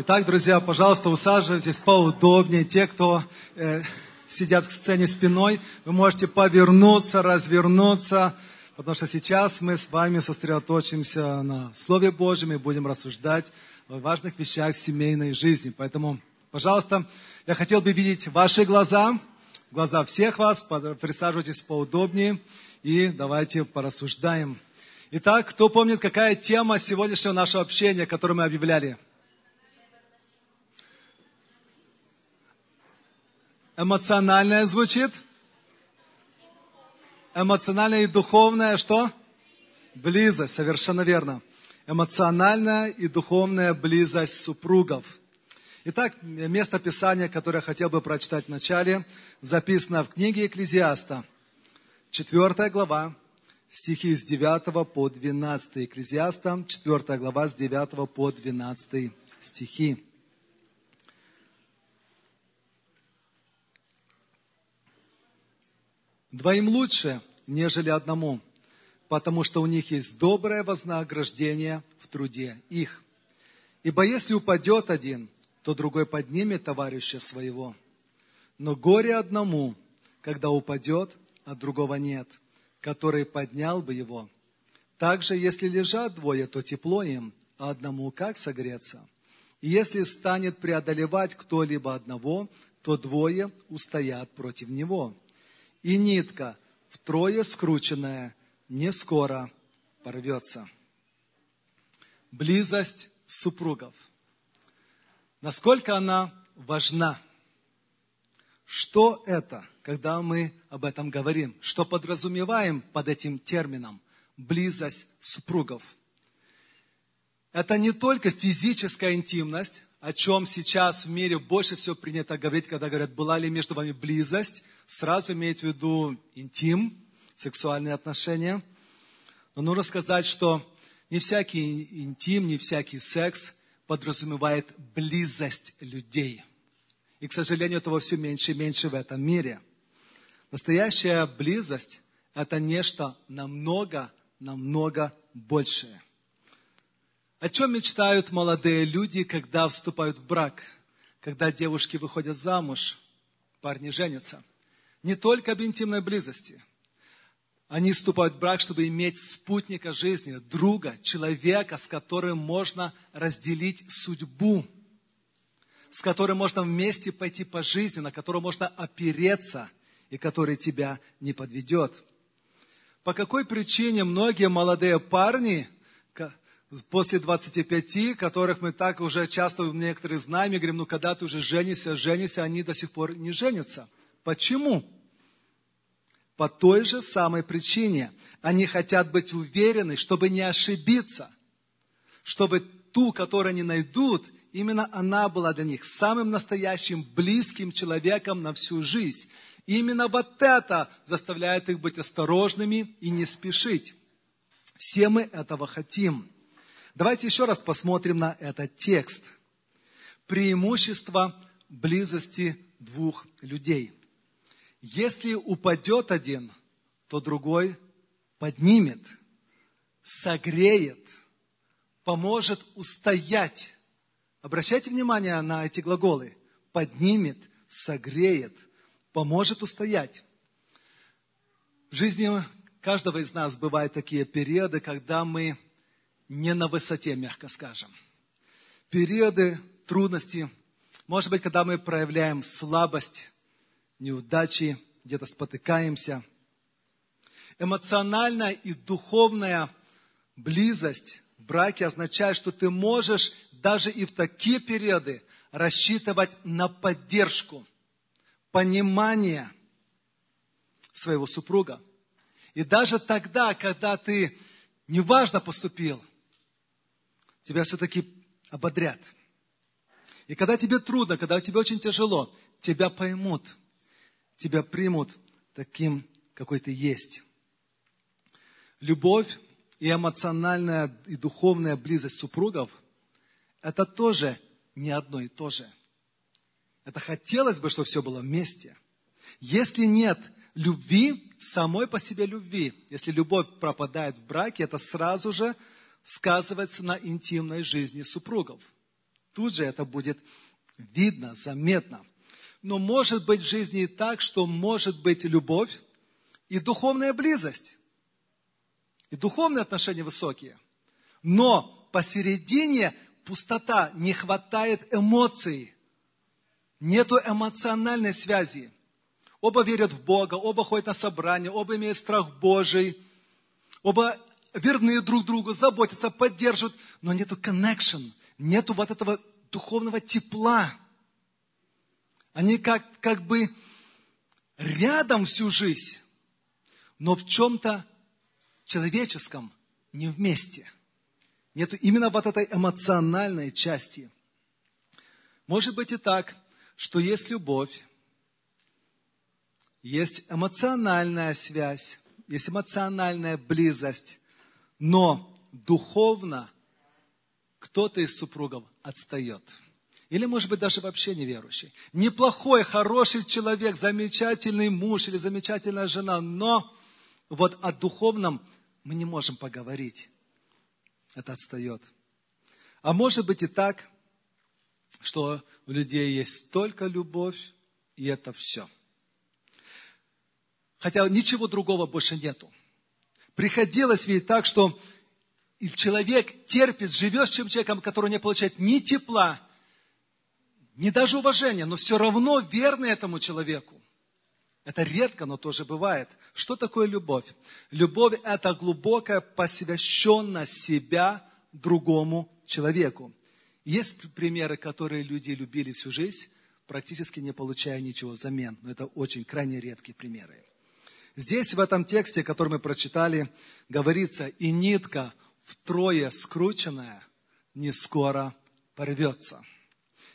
Итак, друзья, пожалуйста, усаживайтесь поудобнее. Те, кто э, сидят к сцене спиной, вы можете повернуться, развернуться, потому что сейчас мы с вами сосредоточимся на Слове Божьем и будем рассуждать о важных вещах семейной жизни. Поэтому, пожалуйста, я хотел бы видеть ваши глаза, глаза всех вас. Присаживайтесь поудобнее и давайте порассуждаем. Итак, кто помнит, какая тема сегодняшнего нашего общения, которое мы объявляли? Эмоциональное звучит? Эмоциональное и духовное что? Близость, совершенно верно. Эмоциональная и духовная близость супругов. Итак, место Писания, которое я хотел бы прочитать в начале, записано в книге Экклезиаста, 4 глава, стихи с 9 по 12. Экклезиаста, 4 глава, с 9 по 12 стихи. Двоим лучше, нежели одному, потому что у них есть доброе вознаграждение в труде их. Ибо если упадет один, то другой поднимет товарища своего. Но горе одному, когда упадет, а другого нет, который поднял бы его. Также, если лежат двое, то тепло им, а одному как согреться? И если станет преодолевать кто-либо одного, то двое устоят против него и нитка, втрое скрученная, не скоро порвется. Близость супругов. Насколько она важна? Что это, когда мы об этом говорим? Что подразумеваем под этим термином? Близость супругов. Это не только физическая интимность, о чем сейчас в мире больше всего принято говорить, когда говорят, была ли между вами близость, сразу имеет в виду интим, сексуальные отношения. Но нужно сказать, что не всякий интим, не всякий секс подразумевает близость людей. И, к сожалению, этого все меньше и меньше в этом мире. Настоящая близость – это нечто намного, намного большее. О чем мечтают молодые люди, когда вступают в брак? Когда девушки выходят замуж, парни женятся. Не только об интимной близости. Они вступают в брак, чтобы иметь спутника жизни, друга, человека, с которым можно разделить судьбу, с которым можно вместе пойти по жизни, на которого можно опереться и который тебя не подведет. По какой причине многие молодые парни после 25, которых мы так уже часто некоторые знаем, и говорим, ну когда ты уже женишься, женишься, они до сих пор не женятся. Почему? По той же самой причине. Они хотят быть уверены, чтобы не ошибиться, чтобы ту, которую они найдут, именно она была для них самым настоящим, близким человеком на всю жизнь. именно вот это заставляет их быть осторожными и не спешить. Все мы этого хотим. Давайте еще раз посмотрим на этот текст. Преимущество близости двух людей. Если упадет один, то другой поднимет, согреет, поможет устоять. Обращайте внимание на эти глаголы. Поднимет, согреет, поможет устоять. В жизни каждого из нас бывают такие периоды, когда мы не на высоте, мягко скажем. Периоды трудностей, может быть, когда мы проявляем слабость, неудачи, где-то спотыкаемся. Эмоциональная и духовная близость в браке означает, что ты можешь даже и в такие периоды рассчитывать на поддержку, понимание своего супруга. И даже тогда, когда ты неважно поступил, тебя все-таки ободрят. И когда тебе трудно, когда тебе очень тяжело, тебя поймут, тебя примут таким, какой ты есть. Любовь и эмоциональная и духовная близость супругов – это тоже не одно и то же. Это хотелось бы, чтобы все было вместе. Если нет любви, самой по себе любви, если любовь пропадает в браке, это сразу же сказывается на интимной жизни супругов. тут же это будет видно, заметно. Но может быть в жизни и так, что может быть любовь и духовная близость. И духовные отношения высокие. Но посередине пустота, не хватает эмоций. Нету эмоциональной связи. Оба верят в Бога, оба ходят на собрания, оба имеют страх Божий, оба верны друг другу, заботятся, поддерживают, но нету connection, нету вот этого духовного тепла. Они как, как бы рядом всю жизнь, но в чем-то человеческом не вместе. Нету именно вот этой эмоциональной части. Может быть и так, что есть любовь, есть эмоциональная связь, есть эмоциональная близость, но духовно кто-то из супругов отстает. Или, может быть, даже вообще неверующий. Неплохой, хороший человек, замечательный муж или замечательная жена, но вот о духовном мы не можем поговорить. Это отстает. А может быть и так, что у людей есть только любовь, и это все. Хотя ничего другого больше нету. Приходилось видеть так, что человек терпит, живет с чем человеком, который не получает ни тепла, ни даже уважения, но все равно верны этому человеку. Это редко, но тоже бывает. Что такое любовь? Любовь – это глубокая посвященность себя другому человеку. Есть примеры, которые люди любили всю жизнь, практически не получая ничего взамен. Но это очень крайне редкие примеры. Здесь, в этом тексте, который мы прочитали, говорится, и нитка втрое скрученная не скоро порвется.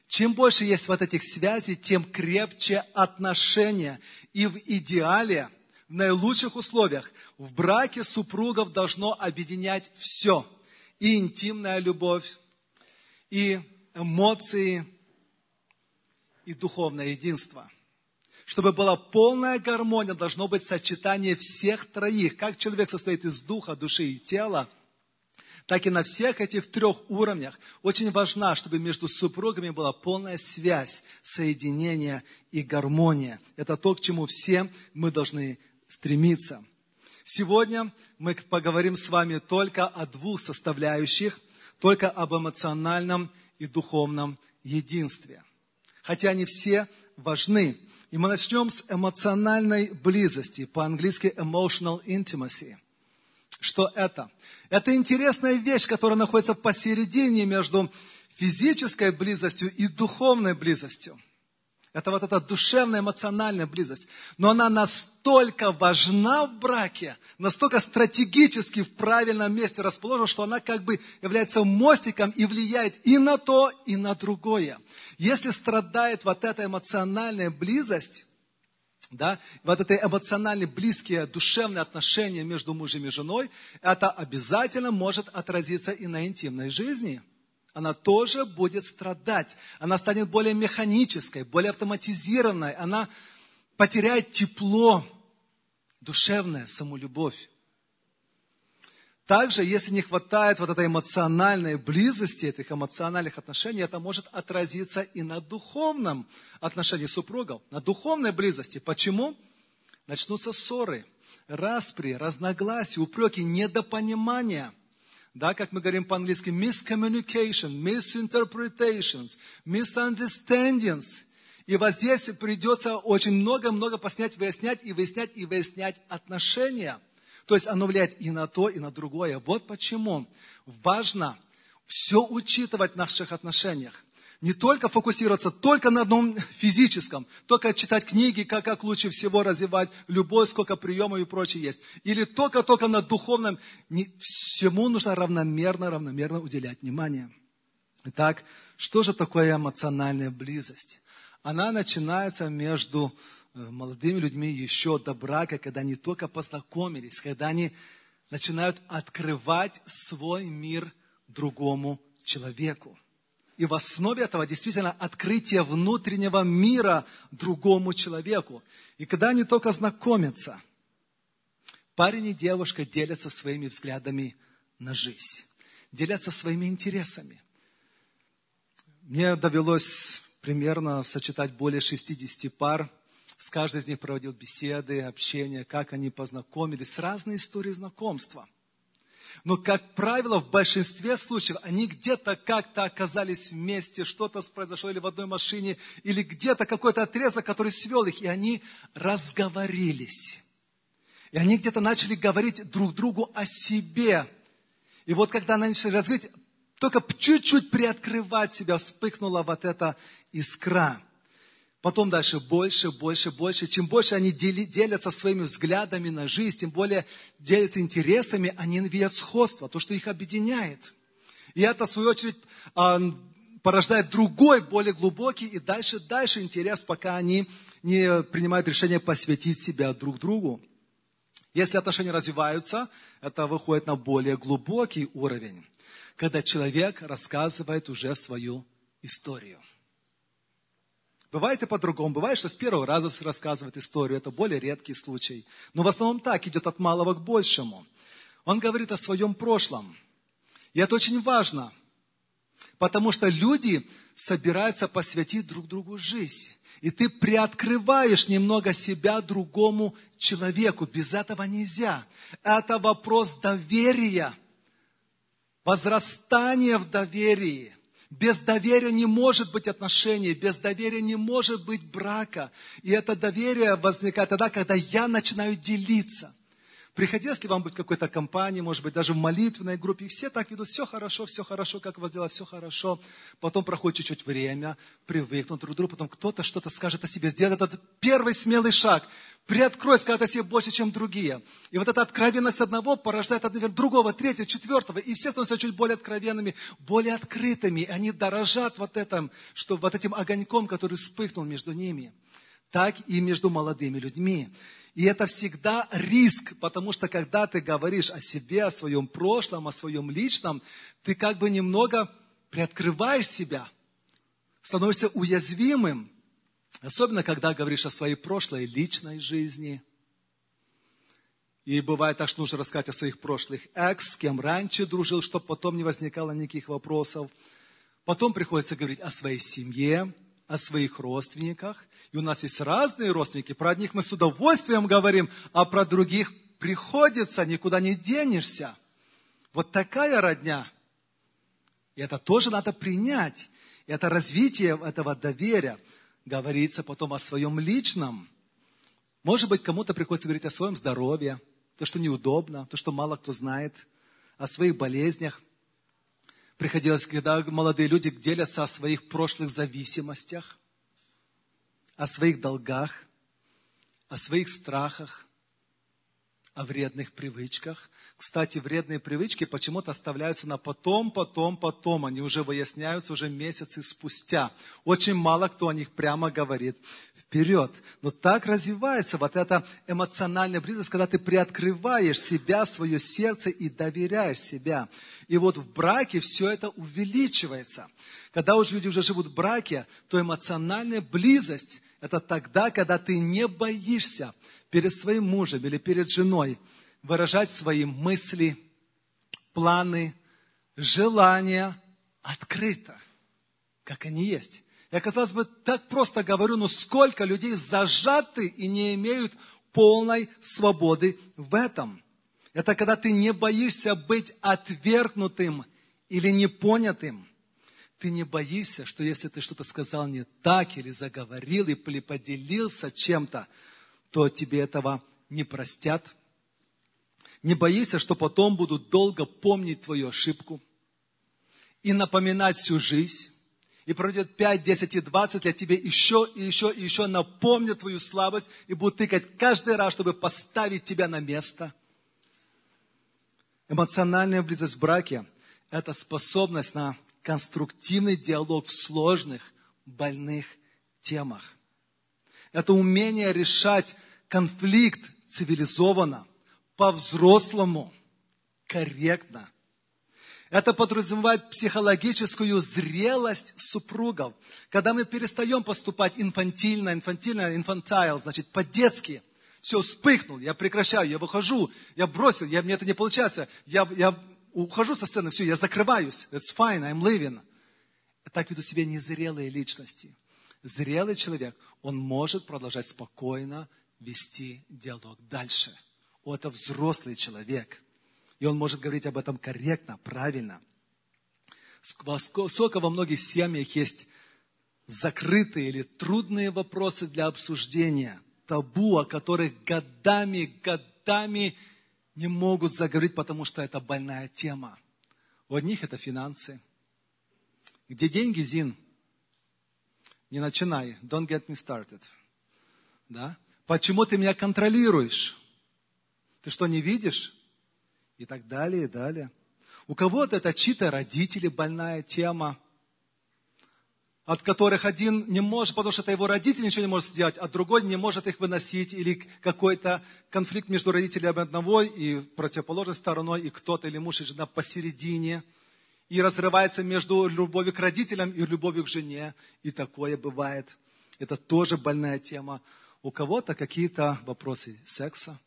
Чем больше есть вот этих связей, тем крепче отношения. И в идеале, в наилучших условиях, в браке супругов должно объединять все. И интимная любовь, и эмоции, и духовное единство. Чтобы была полная гармония, должно быть сочетание всех троих. Как человек состоит из духа, души и тела – так и на всех этих трех уровнях очень важно, чтобы между супругами была полная связь, соединение и гармония. Это то, к чему все мы должны стремиться. Сегодня мы поговорим с вами только о двух составляющих, только об эмоциональном и духовном единстве. Хотя они все важны. И мы начнем с эмоциональной близости, по-английски emotional intimacy что это. Это интересная вещь, которая находится посередине между физической близостью и духовной близостью. Это вот эта душевная, эмоциональная близость. Но она настолько важна в браке, настолько стратегически в правильном месте расположена, что она как бы является мостиком и влияет и на то, и на другое. Если страдает вот эта эмоциональная близость, да, вот это эмоционально близкие душевные отношения между мужем и женой, это обязательно может отразиться и на интимной жизни. Она тоже будет страдать. Она станет более механической, более автоматизированной. Она потеряет тепло, душевное, саму любовь. Также, если не хватает вот этой эмоциональной близости, этих эмоциональных отношений, это может отразиться и на духовном отношении супругов, на духовной близости. Почему? Начнутся ссоры, распри, разногласия, упреки, недопонимания. Да, как мы говорим по-английски, miscommunication, misinterpretations, misunderstandings. И вот здесь придется очень много-много поснять, выяснять и выяснять и выяснять отношения – то есть оно влияет и на то, и на другое. Вот почему важно все учитывать в наших отношениях. Не только фокусироваться только на одном физическом, только читать книги, как, как лучше всего развивать любовь, сколько приемов и прочее есть. Или только-только на духовном. Не, всему нужно равномерно, равномерно уделять внимание. Итак, что же такое эмоциональная близость? Она начинается между Э, молодыми людьми еще до брака, когда они только познакомились, когда они начинают открывать свой мир другому человеку. И в основе этого действительно открытие внутреннего мира другому человеку. И когда они только знакомятся, парень и девушка делятся своими взглядами на жизнь, делятся своими интересами. Мне довелось примерно сочетать более 60 пар. С каждой из них проводил беседы, общение, как они познакомились, разные истории знакомства. Но, как правило, в большинстве случаев они где-то как-то оказались вместе, что-то произошло или в одной машине, или где-то какой-то отрезок, который свел их, и они разговорились. И они где-то начали говорить друг другу о себе. И вот когда они начали разговаривать, только чуть-чуть приоткрывать себя, вспыхнула вот эта искра. Потом дальше больше, больше, больше. Чем больше они делятся своими взглядами на жизнь, тем более делятся интересами, они видят сходство, то, что их объединяет. И это, в свою очередь, а, порождает другой, более глубокий и дальше, дальше интерес, пока они не принимают решение посвятить себя друг другу. Если отношения развиваются, это выходит на более глубокий уровень когда человек рассказывает уже свою историю. Бывает и по-другому. Бывает, что с первого раза рассказывает историю. Это более редкий случай. Но в основном так, идет от малого к большему. Он говорит о своем прошлом. И это очень важно, потому что люди собираются посвятить друг другу жизнь. И ты приоткрываешь немного себя другому человеку. Без этого нельзя. Это вопрос доверия возрастание в доверии. Без доверия не может быть отношений, без доверия не может быть брака. И это доверие возникает тогда, когда я начинаю делиться – Приходилось ли вам быть в какой-то компании, может быть, даже в молитвенной группе, все так ведут, все хорошо, все хорошо, как у вас дела, все хорошо. Потом проходит чуть-чуть время, привыкнут друг к другу, потом кто-то что-то скажет о себе, сделает этот первый смелый шаг, приоткрой, скажет о себе больше, чем другие. И вот эта откровенность одного порождает одного, другого, третьего, четвертого, и все становятся чуть более откровенными, более открытыми, и они дорожат вот, этим, что, вот этим огоньком, который вспыхнул между ними. Так и между молодыми людьми. И это всегда риск, потому что когда ты говоришь о себе, о своем прошлом, о своем личном, ты как бы немного приоткрываешь себя, становишься уязвимым. Особенно, когда говоришь о своей прошлой личной жизни. И бывает так, что нужно рассказать о своих прошлых экс, с кем раньше дружил, чтобы потом не возникало никаких вопросов. Потом приходится говорить о своей семье, о своих родственниках. И у нас есть разные родственники. Про одних мы с удовольствием говорим, а про других приходится, никуда не денешься. Вот такая родня. И это тоже надо принять. И это развитие этого доверия. Говорится потом о своем личном. Может быть, кому-то приходится говорить о своем здоровье, то, что неудобно, то, что мало кто знает, о своих болезнях – приходилось, когда молодые люди делятся о своих прошлых зависимостях, о своих долгах, о своих страхах, о вредных привычках. Кстати, вредные привычки почему-то оставляются на потом, потом, потом. Они уже выясняются уже месяцы спустя. Очень мало кто о них прямо говорит вперед. Но так развивается вот эта эмоциональная близость, когда ты приоткрываешь себя, свое сердце и доверяешь себя. И вот в браке все это увеличивается. Когда уже люди уже живут в браке, то эмоциональная близость – это тогда, когда ты не боишься перед своим мужем или перед женой выражать свои мысли, планы, желания открыто, как они есть. Я, казалось бы, так просто говорю, но сколько людей зажаты и не имеют полной свободы в этом. Это когда ты не боишься быть отвергнутым или непонятым. Ты не боишься, что если ты что-то сказал не так, или заговорил, или поделился чем-то, то тебе этого не простят. Не боишься, что потом будут долго помнить твою ошибку и напоминать всю жизнь. И пройдет 5, 10 и 20 лет, тебе еще и еще и еще напомнят твою слабость и будут тыкать каждый раз, чтобы поставить тебя на место. Эмоциональная близость в браке – это способность на конструктивный диалог в сложных, больных темах. Это умение решать конфликт цивилизованно, по-взрослому, корректно. Это подразумевает психологическую зрелость супругов. Когда мы перестаем поступать инфантильно, инфантильно, инфантайл, значит, по-детски. Все, вспыхнул, я прекращаю, я выхожу, я бросил, я, мне это не получается. Я, я ухожу со сцены, все, я закрываюсь. It's fine, I'm leaving. так ведут себя незрелые личности. Зрелый человек, он может продолжать спокойно вести диалог дальше. О, это взрослый человек. И он может говорить об этом корректно, правильно. Сколько во многих семьях есть закрытые или трудные вопросы для обсуждения, табу, о которых годами, годами не могут заговорить, потому что это больная тема. У одних это финансы. Где деньги, Зин? Не начинай. Don't get me started. Да? Почему ты меня контролируешь? Ты что, не видишь? И так далее, и далее. У кого-то это чьи-то родители, больная тема, от которых один не может, потому что это его родители ничего не может сделать, а другой не может их выносить, или какой-то конфликт между родителями одного и противоположной стороной, и кто-то, или муж и жена посередине, и разрывается между любовью к родителям и любовью к жене, и такое бывает. Это тоже больная тема. У кого-то какие-то вопросы секса,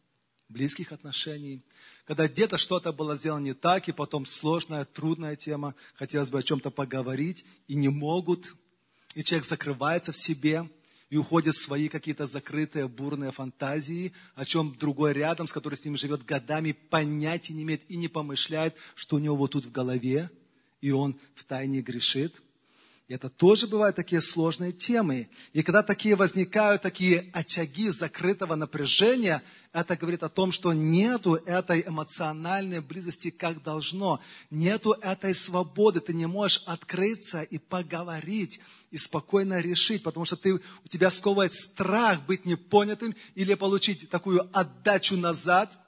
близких отношений, когда где-то что-то было сделано не так, и потом сложная, трудная тема, хотелось бы о чем-то поговорить, и не могут, и человек закрывается в себе, и уходит в свои какие-то закрытые, бурные фантазии, о чем другой рядом, с которым с ним живет годами, понятия не имеет и не помышляет, что у него вот тут в голове, и он в тайне грешит. И это тоже бывают такие сложные темы. И когда такие возникают, такие очаги закрытого напряжения, это говорит о том, что нету этой эмоциональной близости, как должно. Нету этой свободы. Ты не можешь открыться и поговорить, и спокойно решить, потому что ты, у тебя сковывает страх быть непонятым или получить такую отдачу назад,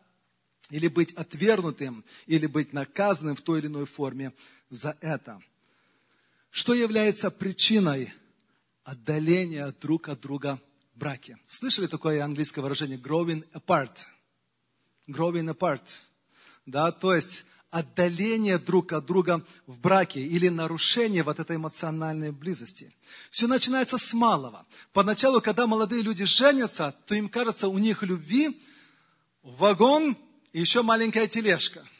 или быть отвергнутым, или быть наказанным в той или иной форме за это. Что является причиной отдаления друг от друга в браке? Слышали такое английское выражение growing apart? Growing apart. Да, то есть отдаление друг от друга в браке или нарушение вот этой эмоциональной близости. Все начинается с малого. Поначалу, когда молодые люди женятся, то им кажется, у них любви вагон и еще маленькая тележка –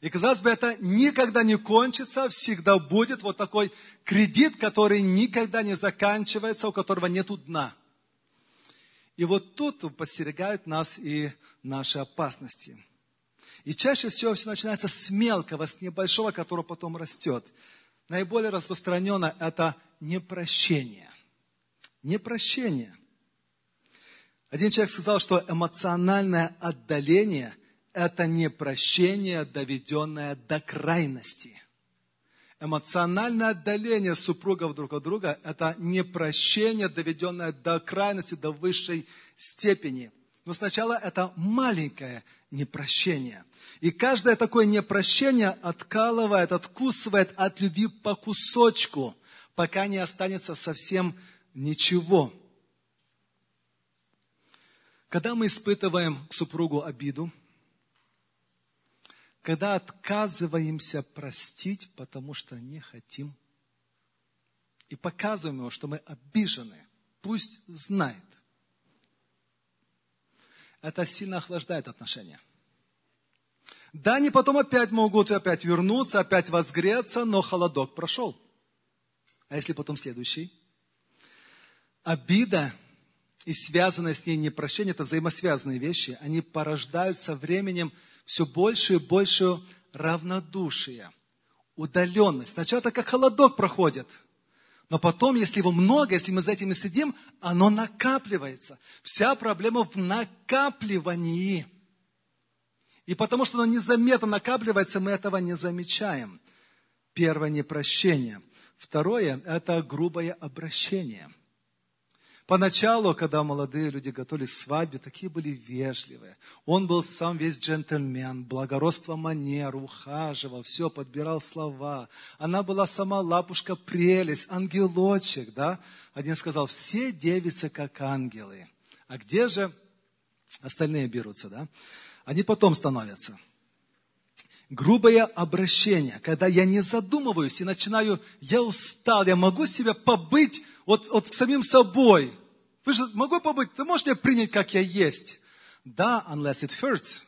и, казалось бы, это никогда не кончится, всегда будет вот такой кредит, который никогда не заканчивается, у которого нет дна. И вот тут постерегают нас и наши опасности. И чаще всего все начинается с мелкого, с небольшого, которое потом растет. Наиболее распространено это непрощение. Непрощение. Один человек сказал, что эмоциональное отдаление это не прощение, доведенное до крайности. Эмоциональное отдаление супругов друг от друга – это не прощение, доведенное до крайности, до высшей степени. Но сначала это маленькое непрощение. И каждое такое непрощение откалывает, откусывает от любви по кусочку, пока не останется совсем ничего. Когда мы испытываем к супругу обиду, когда отказываемся простить, потому что не хотим. И показываем ему, что мы обижены. Пусть знает. Это сильно охлаждает отношения. Да, они потом опять могут опять вернуться, опять возгреться, но холодок прошел. А если потом следующий? Обида и связанное с ней непрощение – это взаимосвязанные вещи. Они порождают со временем – все больше и больше равнодушия, удаленность. Сначала это как холодок проходит, но потом, если его много, если мы за этим и следим, оно накапливается. Вся проблема в накапливании. И потому что оно незаметно накапливается, мы этого не замечаем. Первое – непрощение. Второе – это грубое обращение – Поначалу, когда молодые люди готовились к свадьбе, такие были вежливые. Он был сам весь джентльмен, благородство манер, ухаживал, все, подбирал слова. Она была сама лапушка прелесть, ангелочек, да? Один сказал, все девицы как ангелы. А где же остальные берутся, да? Они потом становятся грубое обращение, когда я не задумываюсь и начинаю, я устал, я могу себя побыть вот, вот самим собой. Вы же могу побыть, ты можешь меня принять, как я есть? Да, unless it hurts,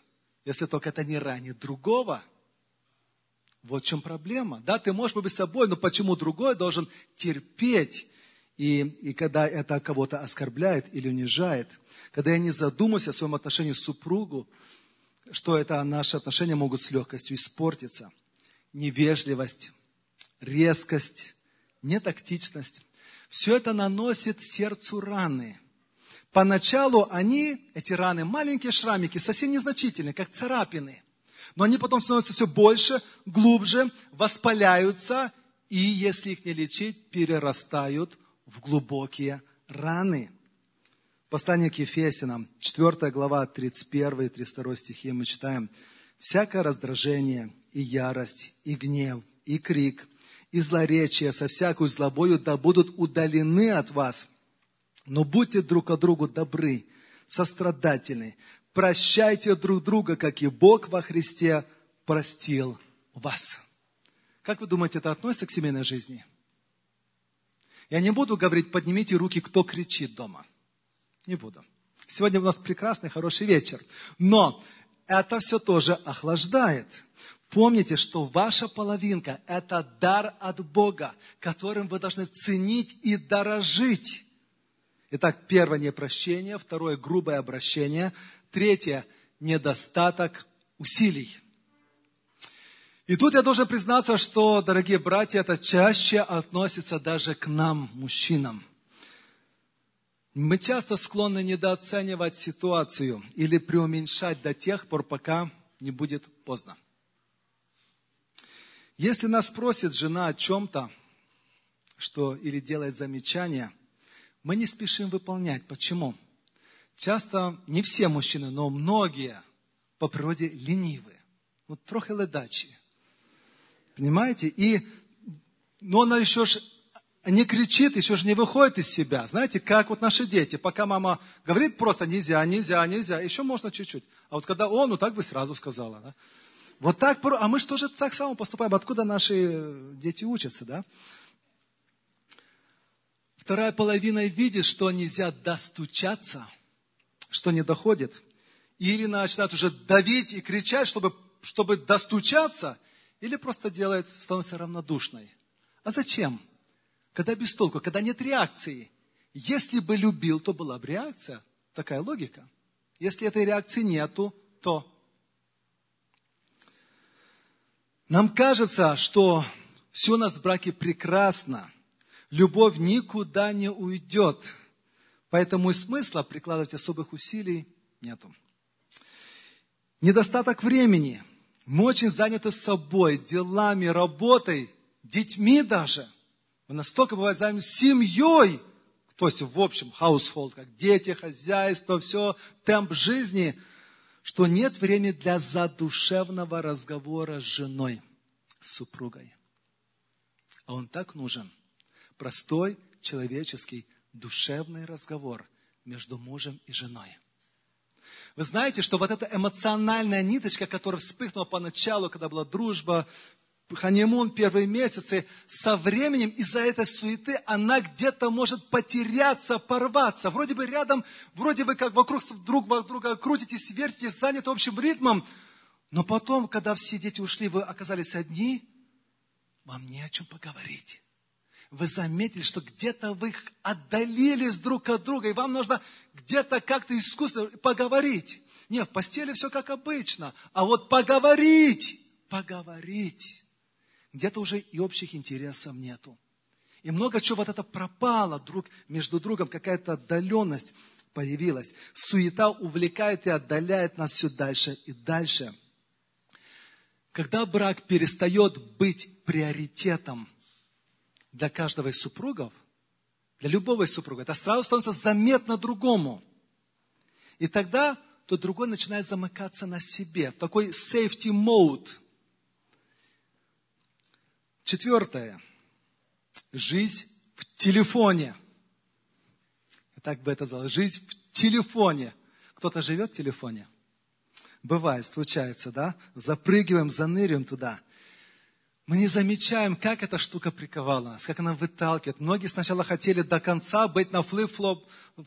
если только это не ранит другого. Вот в чем проблема. Да, ты можешь быть собой, но почему другой должен терпеть? И, и когда это кого-то оскорбляет или унижает, когда я не задумаюсь о своем отношении к супругу, что это наши отношения могут с легкостью испортиться. Невежливость, резкость, нетактичность. Все это наносит сердцу раны. Поначалу они, эти раны, маленькие шрамики, совсем незначительные, как царапины. Но они потом становятся все больше, глубже, воспаляются, и если их не лечить, перерастают в глубокие раны. Послание к Ефесянам, 4 глава, 31 и 32 стихи мы читаем. «Всякое раздражение и ярость, и гнев, и крик, и злоречие со всякой злобою да будут удалены от вас. Но будьте друг к другу добры, сострадательны, прощайте друг друга, как и Бог во Христе простил вас». Как вы думаете, это относится к семейной жизни? Я не буду говорить, поднимите руки, кто кричит дома. Не буду. Сегодня у нас прекрасный, хороший вечер. Но это все тоже охлаждает. Помните, что ваша половинка – это дар от Бога, которым вы должны ценить и дорожить. Итак, первое – непрощение, второе – грубое обращение, третье – недостаток усилий. И тут я должен признаться, что, дорогие братья, это чаще относится даже к нам, мужчинам – мы часто склонны недооценивать ситуацию или преуменьшать до тех пор, пока не будет поздно. Если нас спросит жена о чем-то, что или делает замечание, мы не спешим выполнять. Почему? Часто не все мужчины, но многие по природе ленивы. Вот трохи ледачі. Понимаете? И, но она еще ж не кричит, еще же не выходит из себя. Знаете, как вот наши дети. Пока мама говорит просто нельзя, нельзя, нельзя, еще можно чуть-чуть. А вот когда он, ну так бы сразу сказала. Да? Вот так, а мы же так само поступаем? Откуда наши дети учатся, да? Вторая половина видит, что нельзя достучаться, что не доходит. Или начинает уже давить и кричать, чтобы, чтобы достучаться, или просто делает, становится равнодушной. А зачем? когда без толку, когда нет реакции. Если бы любил, то была бы реакция. Такая логика. Если этой реакции нету, то нам кажется, что все у нас в браке прекрасно. Любовь никуда не уйдет. Поэтому и смысла прикладывать особых усилий нету. Недостаток времени. Мы очень заняты собой, делами, работой, детьми даже – мы настолько бывает заняты семьей, то есть в общем household, как дети, хозяйство, все, темп жизни, что нет времени для задушевного разговора с женой, с супругой. А он так нужен. Простой, человеческий, душевный разговор между мужем и женой. Вы знаете, что вот эта эмоциональная ниточка, которая вспыхнула поначалу, когда была дружба, ханимун первые месяцы, со временем из-за этой суеты она где-то может потеряться, порваться. Вроде бы рядом, вроде бы как вокруг друг друга крутитесь, вертитесь, заняты общим ритмом. Но потом, когда все дети ушли, вы оказались одни, вам не о чем поговорить. Вы заметили, что где-то вы отдалились друг от друга, и вам нужно где-то как-то искусственно поговорить. Не, в постели все как обычно, а вот поговорить, поговорить где-то уже и общих интересов нету. И много чего вот это пропало друг между другом, какая-то отдаленность появилась. Суета увлекает и отдаляет нас все дальше и дальше. Когда брак перестает быть приоритетом для каждого из супругов, для любого из супругов, это сразу становится заметно другому. И тогда тот другой начинает замыкаться на себе, в такой safety mode – Четвертое. Жизнь в телефоне. Так бы это назвал. Жизнь в телефоне. Кто-то живет в телефоне? Бывает, случается, да? Запрыгиваем, заныриваем туда. Мы не замечаем, как эта штука приковала нас, как она выталкивает. Многие сначала хотели до конца быть на flip phone,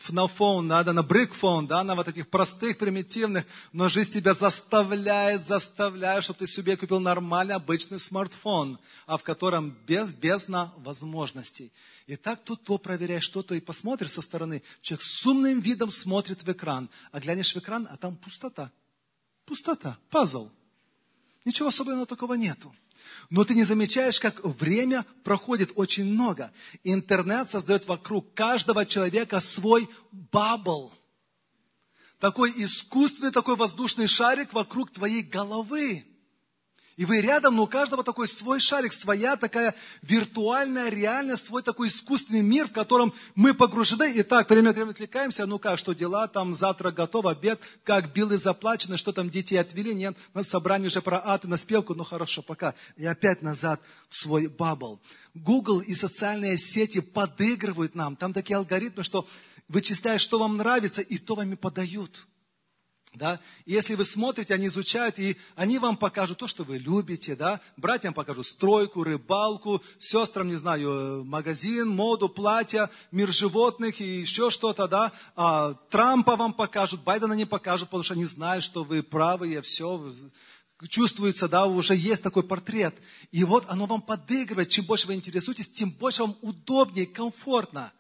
на фон, да, на брик-фон, да, на вот этих простых, примитивных, но жизнь тебя заставляет, заставляет, чтобы ты себе купил нормальный, обычный смартфон, а в котором без, бездна возможностей. И так тут то проверяешь, что-то и посмотришь со стороны. Человек с умным видом смотрит в экран, а глянешь в экран, а там пустота. Пустота, пазл. Ничего особенного такого нету. Но ты не замечаешь, как время проходит очень много. Интернет создает вокруг каждого человека свой бабл. Такой искусственный, такой воздушный шарик вокруг твоей головы. И вы рядом, но у каждого такой свой шарик, своя такая виртуальная реальность, свой такой искусственный мир, в котором мы погружены. И так, время от времени отвлекаемся, ну как, что дела, там завтра готов обед, как билы заплачены, что там детей отвели, нет, на собрании уже про ад и на спевку, ну хорошо, пока. И опять назад в свой бабл. Google и социальные сети подыгрывают нам. Там такие алгоритмы, что вычисляешь, что вам нравится, и то вам и подают. Да? И если вы смотрите, они изучают, и они вам покажут то, что вы любите. Да? Братьям покажут стройку, рыбалку, сестрам, не знаю, магазин, моду, платья, мир животных и еще что-то. Да? А Трампа вам покажут, Байдена не покажут, потому что они знают, что вы правы, и все чувствуется, да, уже есть такой портрет. И вот оно вам подыгрывает. Чем больше вы интересуетесь, тем больше вам удобнее, комфортно.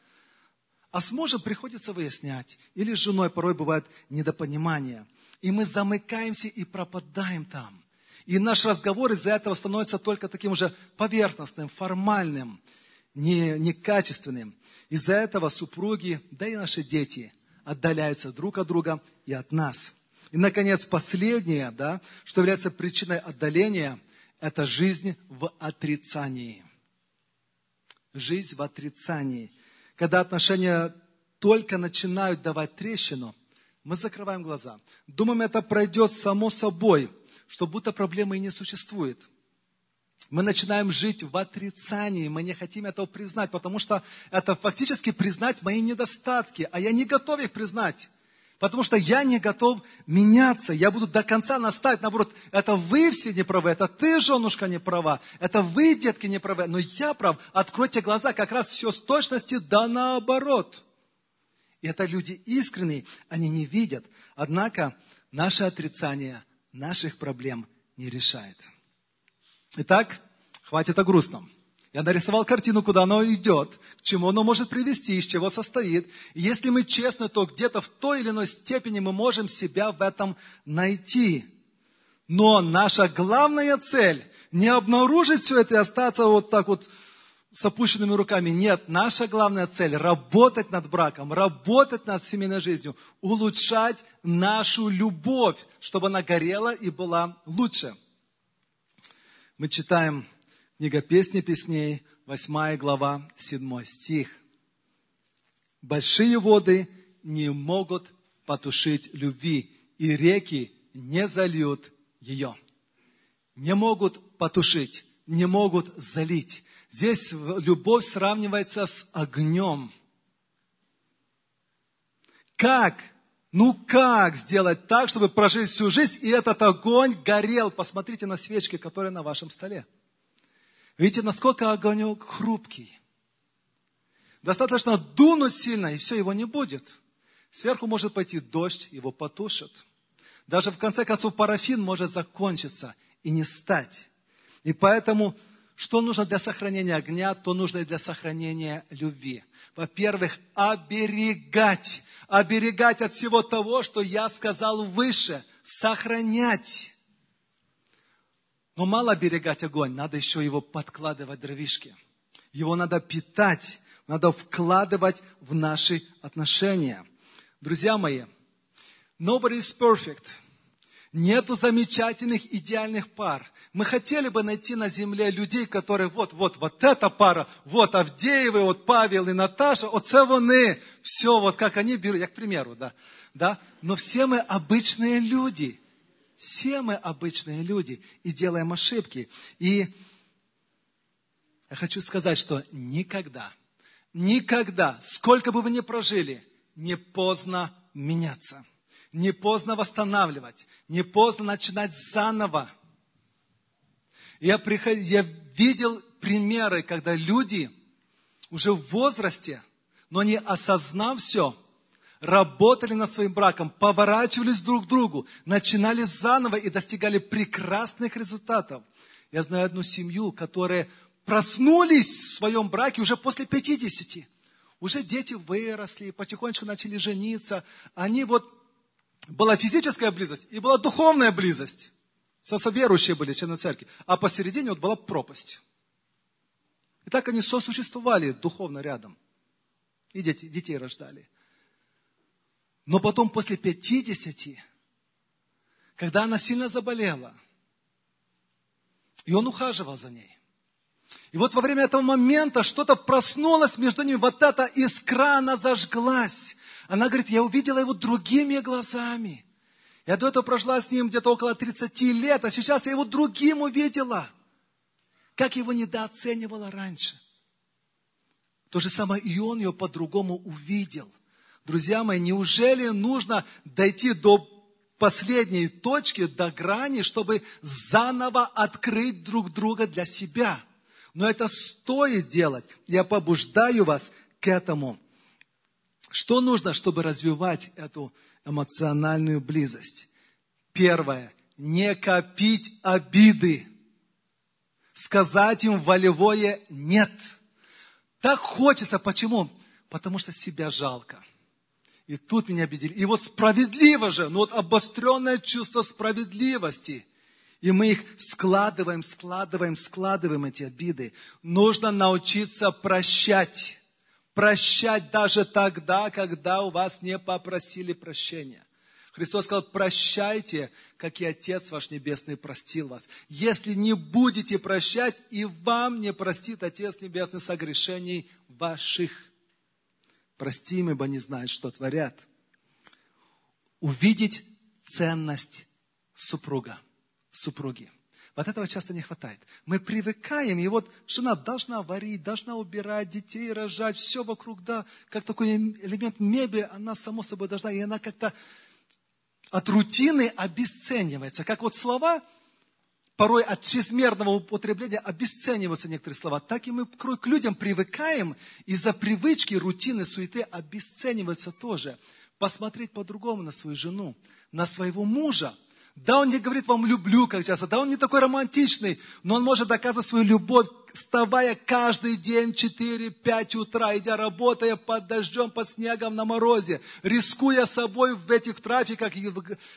А с мужем приходится выяснять. Или с женой порой бывает недопонимание. И мы замыкаемся и пропадаем там. И наш разговор из-за этого становится только таким уже поверхностным, формальным, не, некачественным. Из-за этого супруги, да и наши дети отдаляются друг от друга и от нас. И, наконец, последнее, да, что является причиной отдаления, это жизнь в отрицании. Жизнь в отрицании – когда отношения только начинают давать трещину, мы закрываем глаза. Думаем, это пройдет само собой, что будто проблемы и не существует. Мы начинаем жить в отрицании, мы не хотим этого признать, потому что это фактически признать мои недостатки, а я не готов их признать. Потому что я не готов меняться. Я буду до конца наставить. Наоборот, это вы все не правы, это ты, женушка, не права, это вы, детки, не правы, но я прав. Откройте глаза, как раз все с точности да наоборот. И это люди искренние, они не видят. Однако наше отрицание наших проблем не решает. Итак, хватит о грустном. Я нарисовал картину, куда оно идет, к чему оно может привести, из чего состоит. И если мы честны, то где-то в той или иной степени мы можем себя в этом найти. Но наша главная цель не обнаружить все это и остаться вот так вот с опущенными руками. Нет, наша главная цель – работать над браком, работать над семейной жизнью, улучшать нашу любовь, чтобы она горела и была лучше. Мы читаем Книга Песни песней, 8 глава, 7 стих. Большие воды не могут потушить любви, и реки не зальют ее. Не могут потушить, не могут залить. Здесь любовь сравнивается с огнем. Как? Ну как сделать так, чтобы прожить всю жизнь, и этот огонь горел? Посмотрите на свечки, которые на вашем столе. Видите, насколько огонек хрупкий. Достаточно дунуть сильно, и все, его не будет. Сверху может пойти дождь, его потушит. Даже в конце концов парафин может закончиться и не стать. И поэтому, что нужно для сохранения огня, то нужно и для сохранения любви. Во-первых, оберегать. Оберегать от всего того, что я сказал выше. Сохранять. Но мало оберегать огонь, надо еще его подкладывать дровишки. Его надо питать, надо вкладывать в наши отношения. Друзья мои, nobody is perfect. Нету замечательных, идеальных пар. Мы хотели бы найти на земле людей, которые вот, вот, вот эта пара, вот Авдеевы, вот Павел и Наташа, оце вони, все, вот как они берут, я к примеру, да, да, но все мы обычные люди – все мы обычные люди и делаем ошибки. И я хочу сказать, что никогда, никогда, сколько бы вы ни прожили, не поздно меняться, не поздно восстанавливать, не поздно начинать заново. Я, приход... я видел примеры, когда люди уже в возрасте, но не осознав все, работали над своим браком, поворачивались друг к другу, начинали заново и достигали прекрасных результатов. Я знаю одну семью, которая проснулись в своем браке уже после 50. Уже дети выросли, потихонечку начали жениться. Они вот, была физическая близость и была духовная близость. Сосоверующие были члены церкви. А посередине вот была пропасть. И так они сосуществовали духовно рядом. И дети, детей рождали. Но потом после 50, когда она сильно заболела, и он ухаживал за ней. И вот во время этого момента что-то проснулось между ними, вот эта искра, она зажглась. Она говорит, я увидела его другими глазами. Я до этого прожила с ним где-то около 30 лет, а сейчас я его другим увидела. Как его недооценивала раньше. То же самое и он ее по-другому увидел. Друзья мои, неужели нужно дойти до последней точки, до грани, чтобы заново открыть друг друга для себя? Но это стоит делать. Я побуждаю вас к этому. Что нужно, чтобы развивать эту эмоциональную близость? Первое. Не копить обиды. Сказать им волевое «нет». Так хочется. Почему? Потому что себя жалко. И тут меня обидели. И вот справедливо же, ну вот обостренное чувство справедливости. И мы их складываем, складываем, складываем, эти обиды. Нужно научиться прощать. Прощать даже тогда, когда у вас не попросили прощения. Христос сказал, прощайте, как и Отец ваш Небесный простил вас. Если не будете прощать, и вам не простит Отец Небесный согрешений ваших. Прости им, ибо не знают, что творят. Увидеть ценность супруга, супруги. Вот этого часто не хватает. Мы привыкаем, и вот жена должна варить, должна убирать, детей рожать, все вокруг, да, как такой элемент мебели, она само собой должна, и она как-то от рутины обесценивается. Как вот слова, порой от чрезмерного употребления обесцениваются некоторые слова, так и мы к людям привыкаем, из-за привычки, рутины, суеты обесцениваются тоже. Посмотреть по-другому на свою жену, на своего мужа. Да, он не говорит вам «люблю», как часто, да, он не такой романтичный, но он может доказывать свою любовь вставая каждый день в 4-5 утра, идя работая под дождем, под снегом на морозе, рискуя собой в этих трафиках,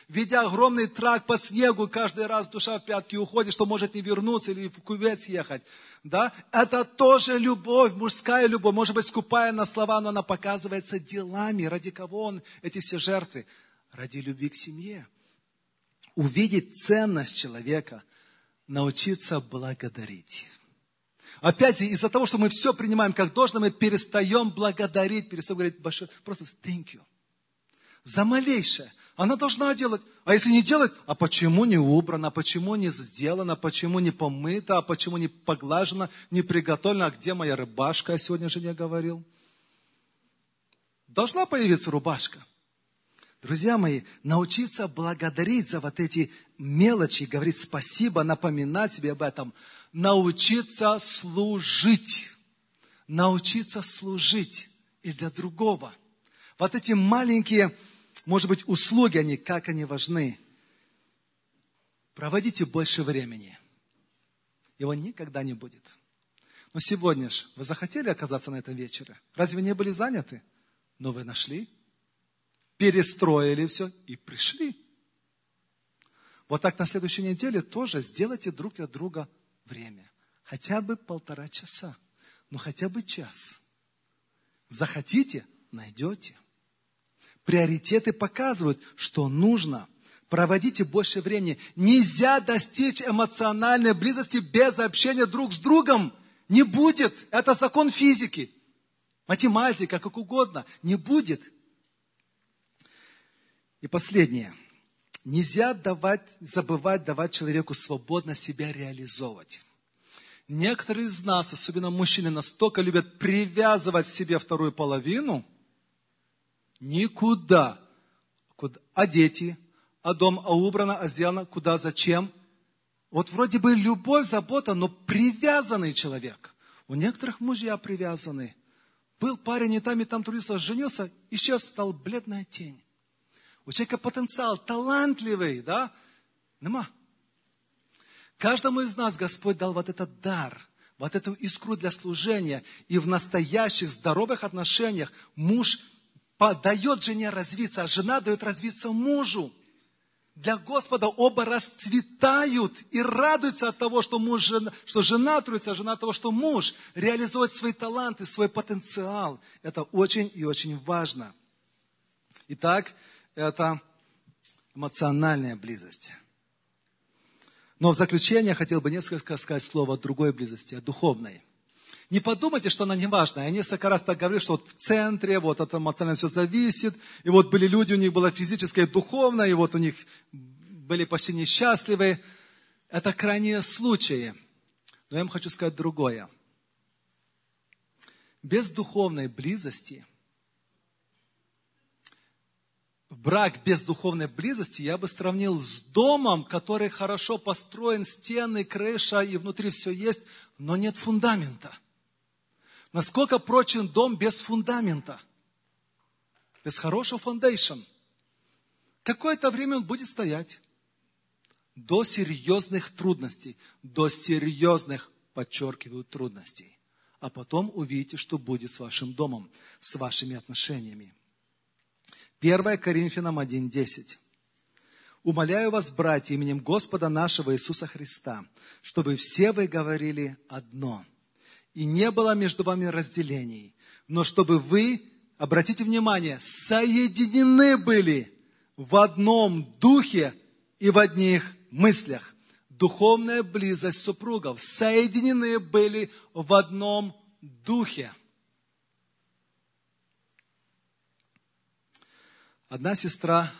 ведя огромный трак по снегу, каждый раз душа в пятки уходит, что может не вернуться или в кувет съехать. Да? Это тоже любовь, мужская любовь, может быть скупая на слова, но она показывается делами, ради кого он эти все жертвы. Ради любви к семье. Увидеть ценность человека, научиться благодарить. Опять из-за того, что мы все принимаем как должно, мы перестаем благодарить, перестаем говорить большое, просто thank you. За малейшее. Она должна делать. А если не делать, а почему не убрано, а почему не сделано, почему не помыто, а почему не поглажено, не приготовлено, а где моя рыбашка, я сегодня жене говорил. Должна появиться рубашка. Друзья мои, научиться благодарить за вот эти мелочи, говорить спасибо, напоминать себе об этом – научиться служить. Научиться служить и для другого. Вот эти маленькие, может быть, услуги, они, как они важны. Проводите больше времени. Его никогда не будет. Но сегодня же вы захотели оказаться на этом вечере? Разве не были заняты? Но вы нашли, перестроили все и пришли. Вот так на следующей неделе тоже сделайте друг для друга время. Хотя бы полтора часа, но хотя бы час. Захотите, найдете. Приоритеты показывают, что нужно. Проводите больше времени. Нельзя достичь эмоциональной близости без общения друг с другом. Не будет. Это закон физики. Математика, как угодно. Не будет. И последнее – Нельзя давать, забывать давать человеку свободно себя реализовывать. Некоторые из нас, особенно мужчины, настолько любят привязывать себе вторую половину, никуда. Куда? А дети? А дом? А убрано? А сделано? Куда? Зачем? Вот вроде бы любовь, забота, но привязанный человек. У некоторых мужья привязаны. Был парень и там, и там трудился, женился, исчез, стал бледная тень. У человека потенциал, талантливый, да? Нема. Каждому из нас Господь дал вот этот дар, вот эту искру для служения. И в настоящих здоровых отношениях муж дает жене развиться, а жена дает развиться мужу. Для Господа оба расцветают и радуются от того, что, муж, жена, что жена трудится, а жена от того, что муж реализует свои таланты, свой потенциал. Это очень и очень важно. Итак, это эмоциональная близость. Но в заключение хотел бы несколько сказать слово о другой близости, о духовной. Не подумайте, что она не важная. Я несколько раз так говорил, что вот в центре, вот от эмоционально все зависит. И вот были люди, у них было физическое и духовное, и вот у них были почти несчастливы. Это крайние случаи. Но я вам хочу сказать другое. Без духовной близости, брак без духовной близости я бы сравнил с домом, который хорошо построен, стены, крыша, и внутри все есть, но нет фундамента – Насколько прочен дом без фундамента, без хорошего фундейшн. Какое-то время он будет стоять до серьезных трудностей, до серьезных, подчеркиваю, трудностей. А потом увидите, что будет с вашим домом, с вашими отношениями. 1 Коринфянам 1.10. «Умоляю вас, братья, именем Господа нашего Иисуса Христа, чтобы все вы говорили одно – и не было между вами разделений, но чтобы вы, обратите внимание, соединены были в одном духе и в одних мыслях. Духовная близость супругов. Соединены были в одном духе. Одна сестра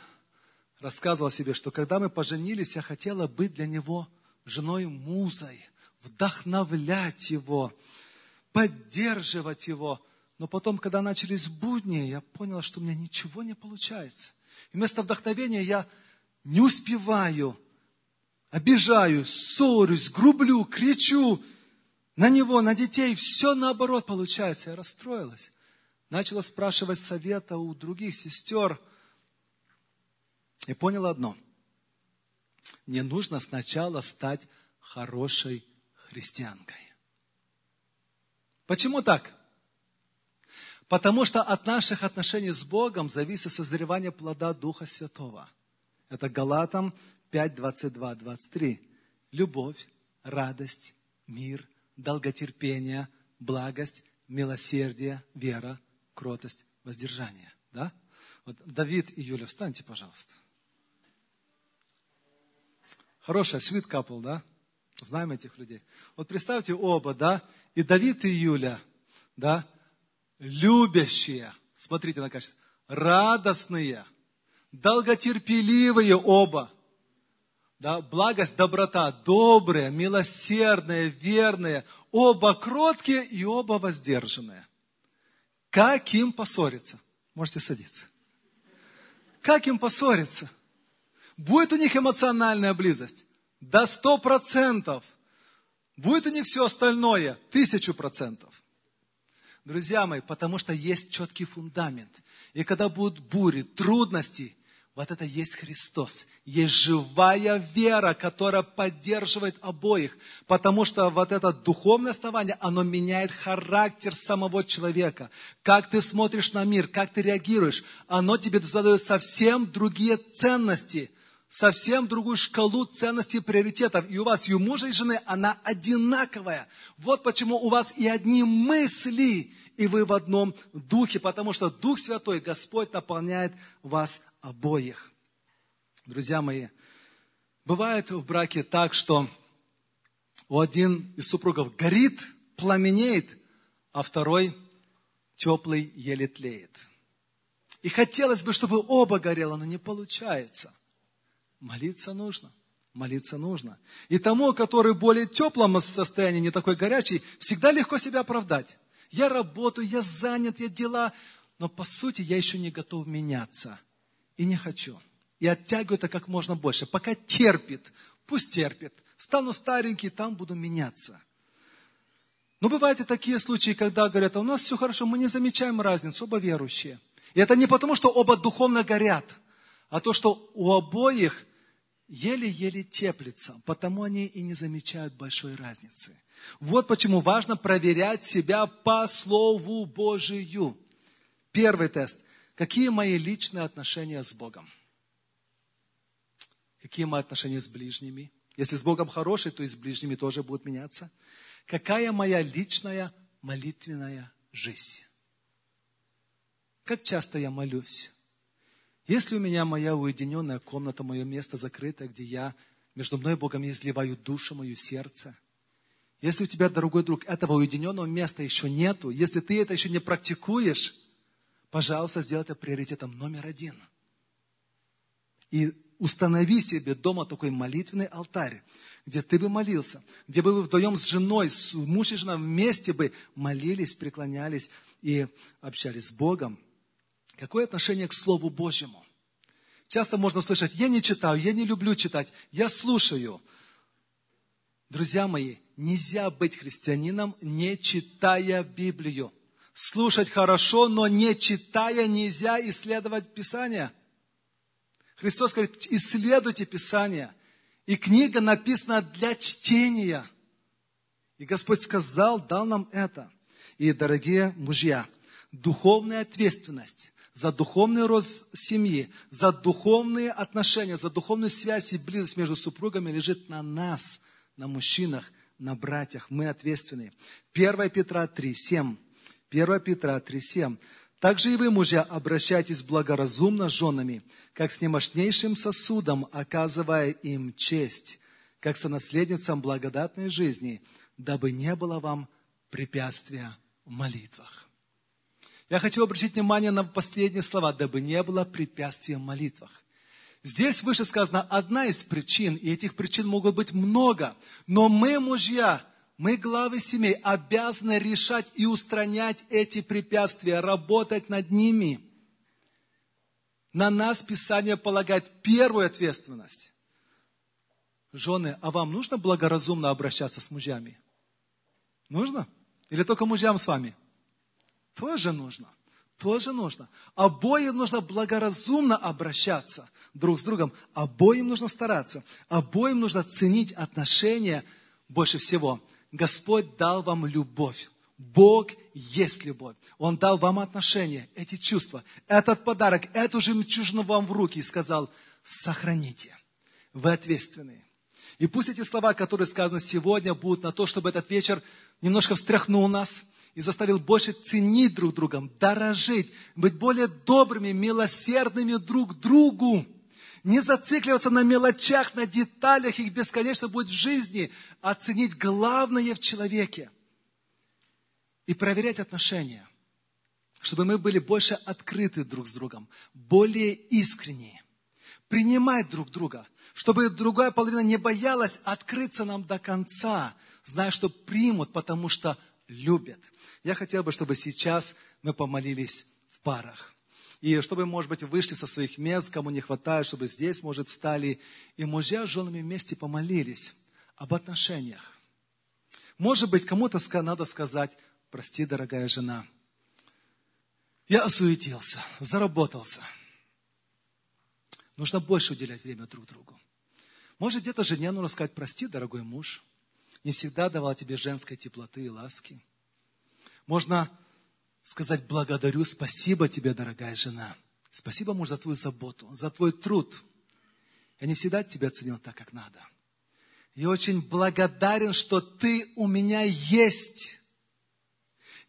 рассказывала себе, что когда мы поженились, я хотела быть для него женой музой, вдохновлять его, поддерживать его. Но потом, когда начались будни, я понял, что у меня ничего не получается. И вместо вдохновения я не успеваю, обижаюсь, ссорюсь, грублю, кричу на него, на детей. Все наоборот получается. Я расстроилась. Начала спрашивать совета у других сестер. И понял одно. Мне нужно сначала стать хорошей христианкой. Почему так? Потому что от наших отношений с Богом зависит созревание плода Духа Святого. Это Галатам 5, 22, 23. Любовь, радость, мир, долготерпение, благость, милосердие, вера, кротость, воздержание. Да? Вот Давид и Юля, встаньте, пожалуйста. Хорошая, sweet couple, да? Знаем этих людей. Вот представьте оба, да, и Давид и Юля, да, любящие, смотрите на качество, радостные, долготерпеливые оба, да, благость, доброта, добрые, милосердные, верные, оба кроткие и оба воздержанные. Как им поссориться? Можете садиться. Как им поссориться? Будет у них эмоциональная близость? до сто процентов. Будет у них все остальное тысячу процентов. Друзья мои, потому что есть четкий фундамент. И когда будут бури, трудности, вот это есть Христос. Есть живая вера, которая поддерживает обоих. Потому что вот это духовное основание, оно меняет характер самого человека. Как ты смотришь на мир, как ты реагируешь. Оно тебе задает совсем другие ценности – совсем другую шкалу ценностей и приоритетов. И у вас, и у мужа, и жены, она одинаковая. Вот почему у вас и одни мысли, и вы в одном духе, потому что Дух Святой, Господь наполняет вас обоих. Друзья мои, бывает в браке так, что у один из супругов горит, пламенеет, а второй теплый еле тлеет. И хотелось бы, чтобы оба горело, но не получается. Молиться нужно. Молиться нужно. И тому, который более теплом состоянии, не такой горячий, всегда легко себя оправдать. Я работаю, я занят, я дела, но по сути я еще не готов меняться. И не хочу. И оттягиваю это как можно больше. Пока терпит, пусть терпит. Стану старенький, там буду меняться. Но бывают и такие случаи, когда говорят, а у нас все хорошо, мы не замечаем разницу, оба верующие. И это не потому, что оба духовно горят, а то, что у обоих еле-еле теплится, потому они и не замечают большой разницы. Вот почему важно проверять себя по Слову Божию. Первый тест. Какие мои личные отношения с Богом? Какие мои отношения с ближними? Если с Богом хорошие, то и с ближними тоже будут меняться. Какая моя личная молитвенная жизнь? Как часто я молюсь? Если у меня моя уединенная комната, мое место закрытое, где я между мной и Богом изливаю душу, мое сердце, если у тебя, дорогой друг, этого уединенного места еще нету, если ты это еще не практикуешь, пожалуйста, сделай это приоритетом номер один. И установи себе дома такой молитвенный алтарь, где ты бы молился, где бы вы вдвоем с женой, с муж и жена вместе бы молились, преклонялись и общались с Богом. Какое отношение к Слову Божьему? Часто можно услышать, я не читаю, я не люблю читать, я слушаю. Друзья мои, нельзя быть христианином, не читая Библию. Слушать хорошо, но не читая нельзя исследовать Писание. Христос говорит, исследуйте Писание. И книга написана для чтения. И Господь сказал, дал нам это. И, дорогие мужья, духовная ответственность за духовный рост семьи, за духовные отношения, за духовную связь и близость между супругами лежит на нас, на мужчинах, на братьях. Мы ответственны. 1 Петра 3, 7. 1 Петра 3, 7. Также и вы, мужья, обращайтесь благоразумно с женами, как с немощнейшим сосудом, оказывая им честь, как сонаследницам благодатной жизни, дабы не было вам препятствия в молитвах. Я хочу обратить внимание на последние слова, дабы не было препятствия в молитвах. Здесь выше сказано одна из причин, и этих причин могут быть много. Но мы, мужья, мы, главы семей, обязаны решать и устранять эти препятствия, работать над ними. На нас Писание полагает первую ответственность. Жены, а вам нужно благоразумно обращаться с мужьями? Нужно? Или только мужьям с вами? Тоже нужно. Тоже нужно. Обоим нужно благоразумно обращаться друг с другом. Обоим нужно стараться. Обоим нужно ценить отношения больше всего. Господь дал вам любовь. Бог есть любовь. Он дал вам отношения, эти чувства, этот подарок, эту жемчужину вам в руки и сказал, сохраните. Вы ответственные. И пусть эти слова, которые сказаны сегодня, будут на то, чтобы этот вечер немножко встряхнул нас – и заставил больше ценить друг друга, дорожить, быть более добрыми, милосердными друг другу. Не зацикливаться на мелочах, на деталях, их бесконечно будет в жизни, а ценить главное в человеке. И проверять отношения, чтобы мы были больше открыты друг с другом, более искренние. Принимать друг друга, чтобы другая половина не боялась открыться нам до конца, зная, что примут, потому что любят. Я хотел бы, чтобы сейчас мы помолились в парах. И чтобы, может быть, вышли со своих мест, кому не хватает, чтобы здесь, может, встали. И мужья с женами вместе помолились об отношениях. Может быть, кому-то надо сказать, прости, дорогая жена, я осуетился, заработался. Нужно больше уделять время друг другу. Может, где-то жене нужно сказать, прости, дорогой муж, не всегда давал тебе женской теплоты и ласки. Можно сказать благодарю, спасибо тебе, дорогая жена. Спасибо, муж, за твою заботу, за твой труд. Я не всегда тебя ценил так, как надо. Я очень благодарен, что ты у меня есть.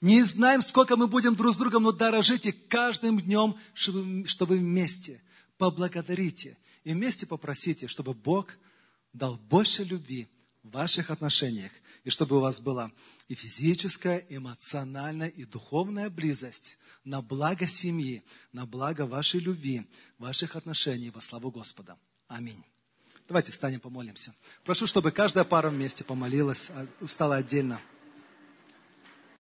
Не знаем, сколько мы будем друг с другом, но дорожите каждым днем, что вы вместе. Поблагодарите и вместе попросите, чтобы Бог дал больше любви в ваших отношениях, и чтобы у вас была и физическая, эмоциональная, и духовная близость на благо семьи, на благо вашей любви, ваших отношений во славу Господа. Аминь. Давайте встанем, помолимся. Прошу, чтобы каждая пара вместе помолилась, а, встала отдельно.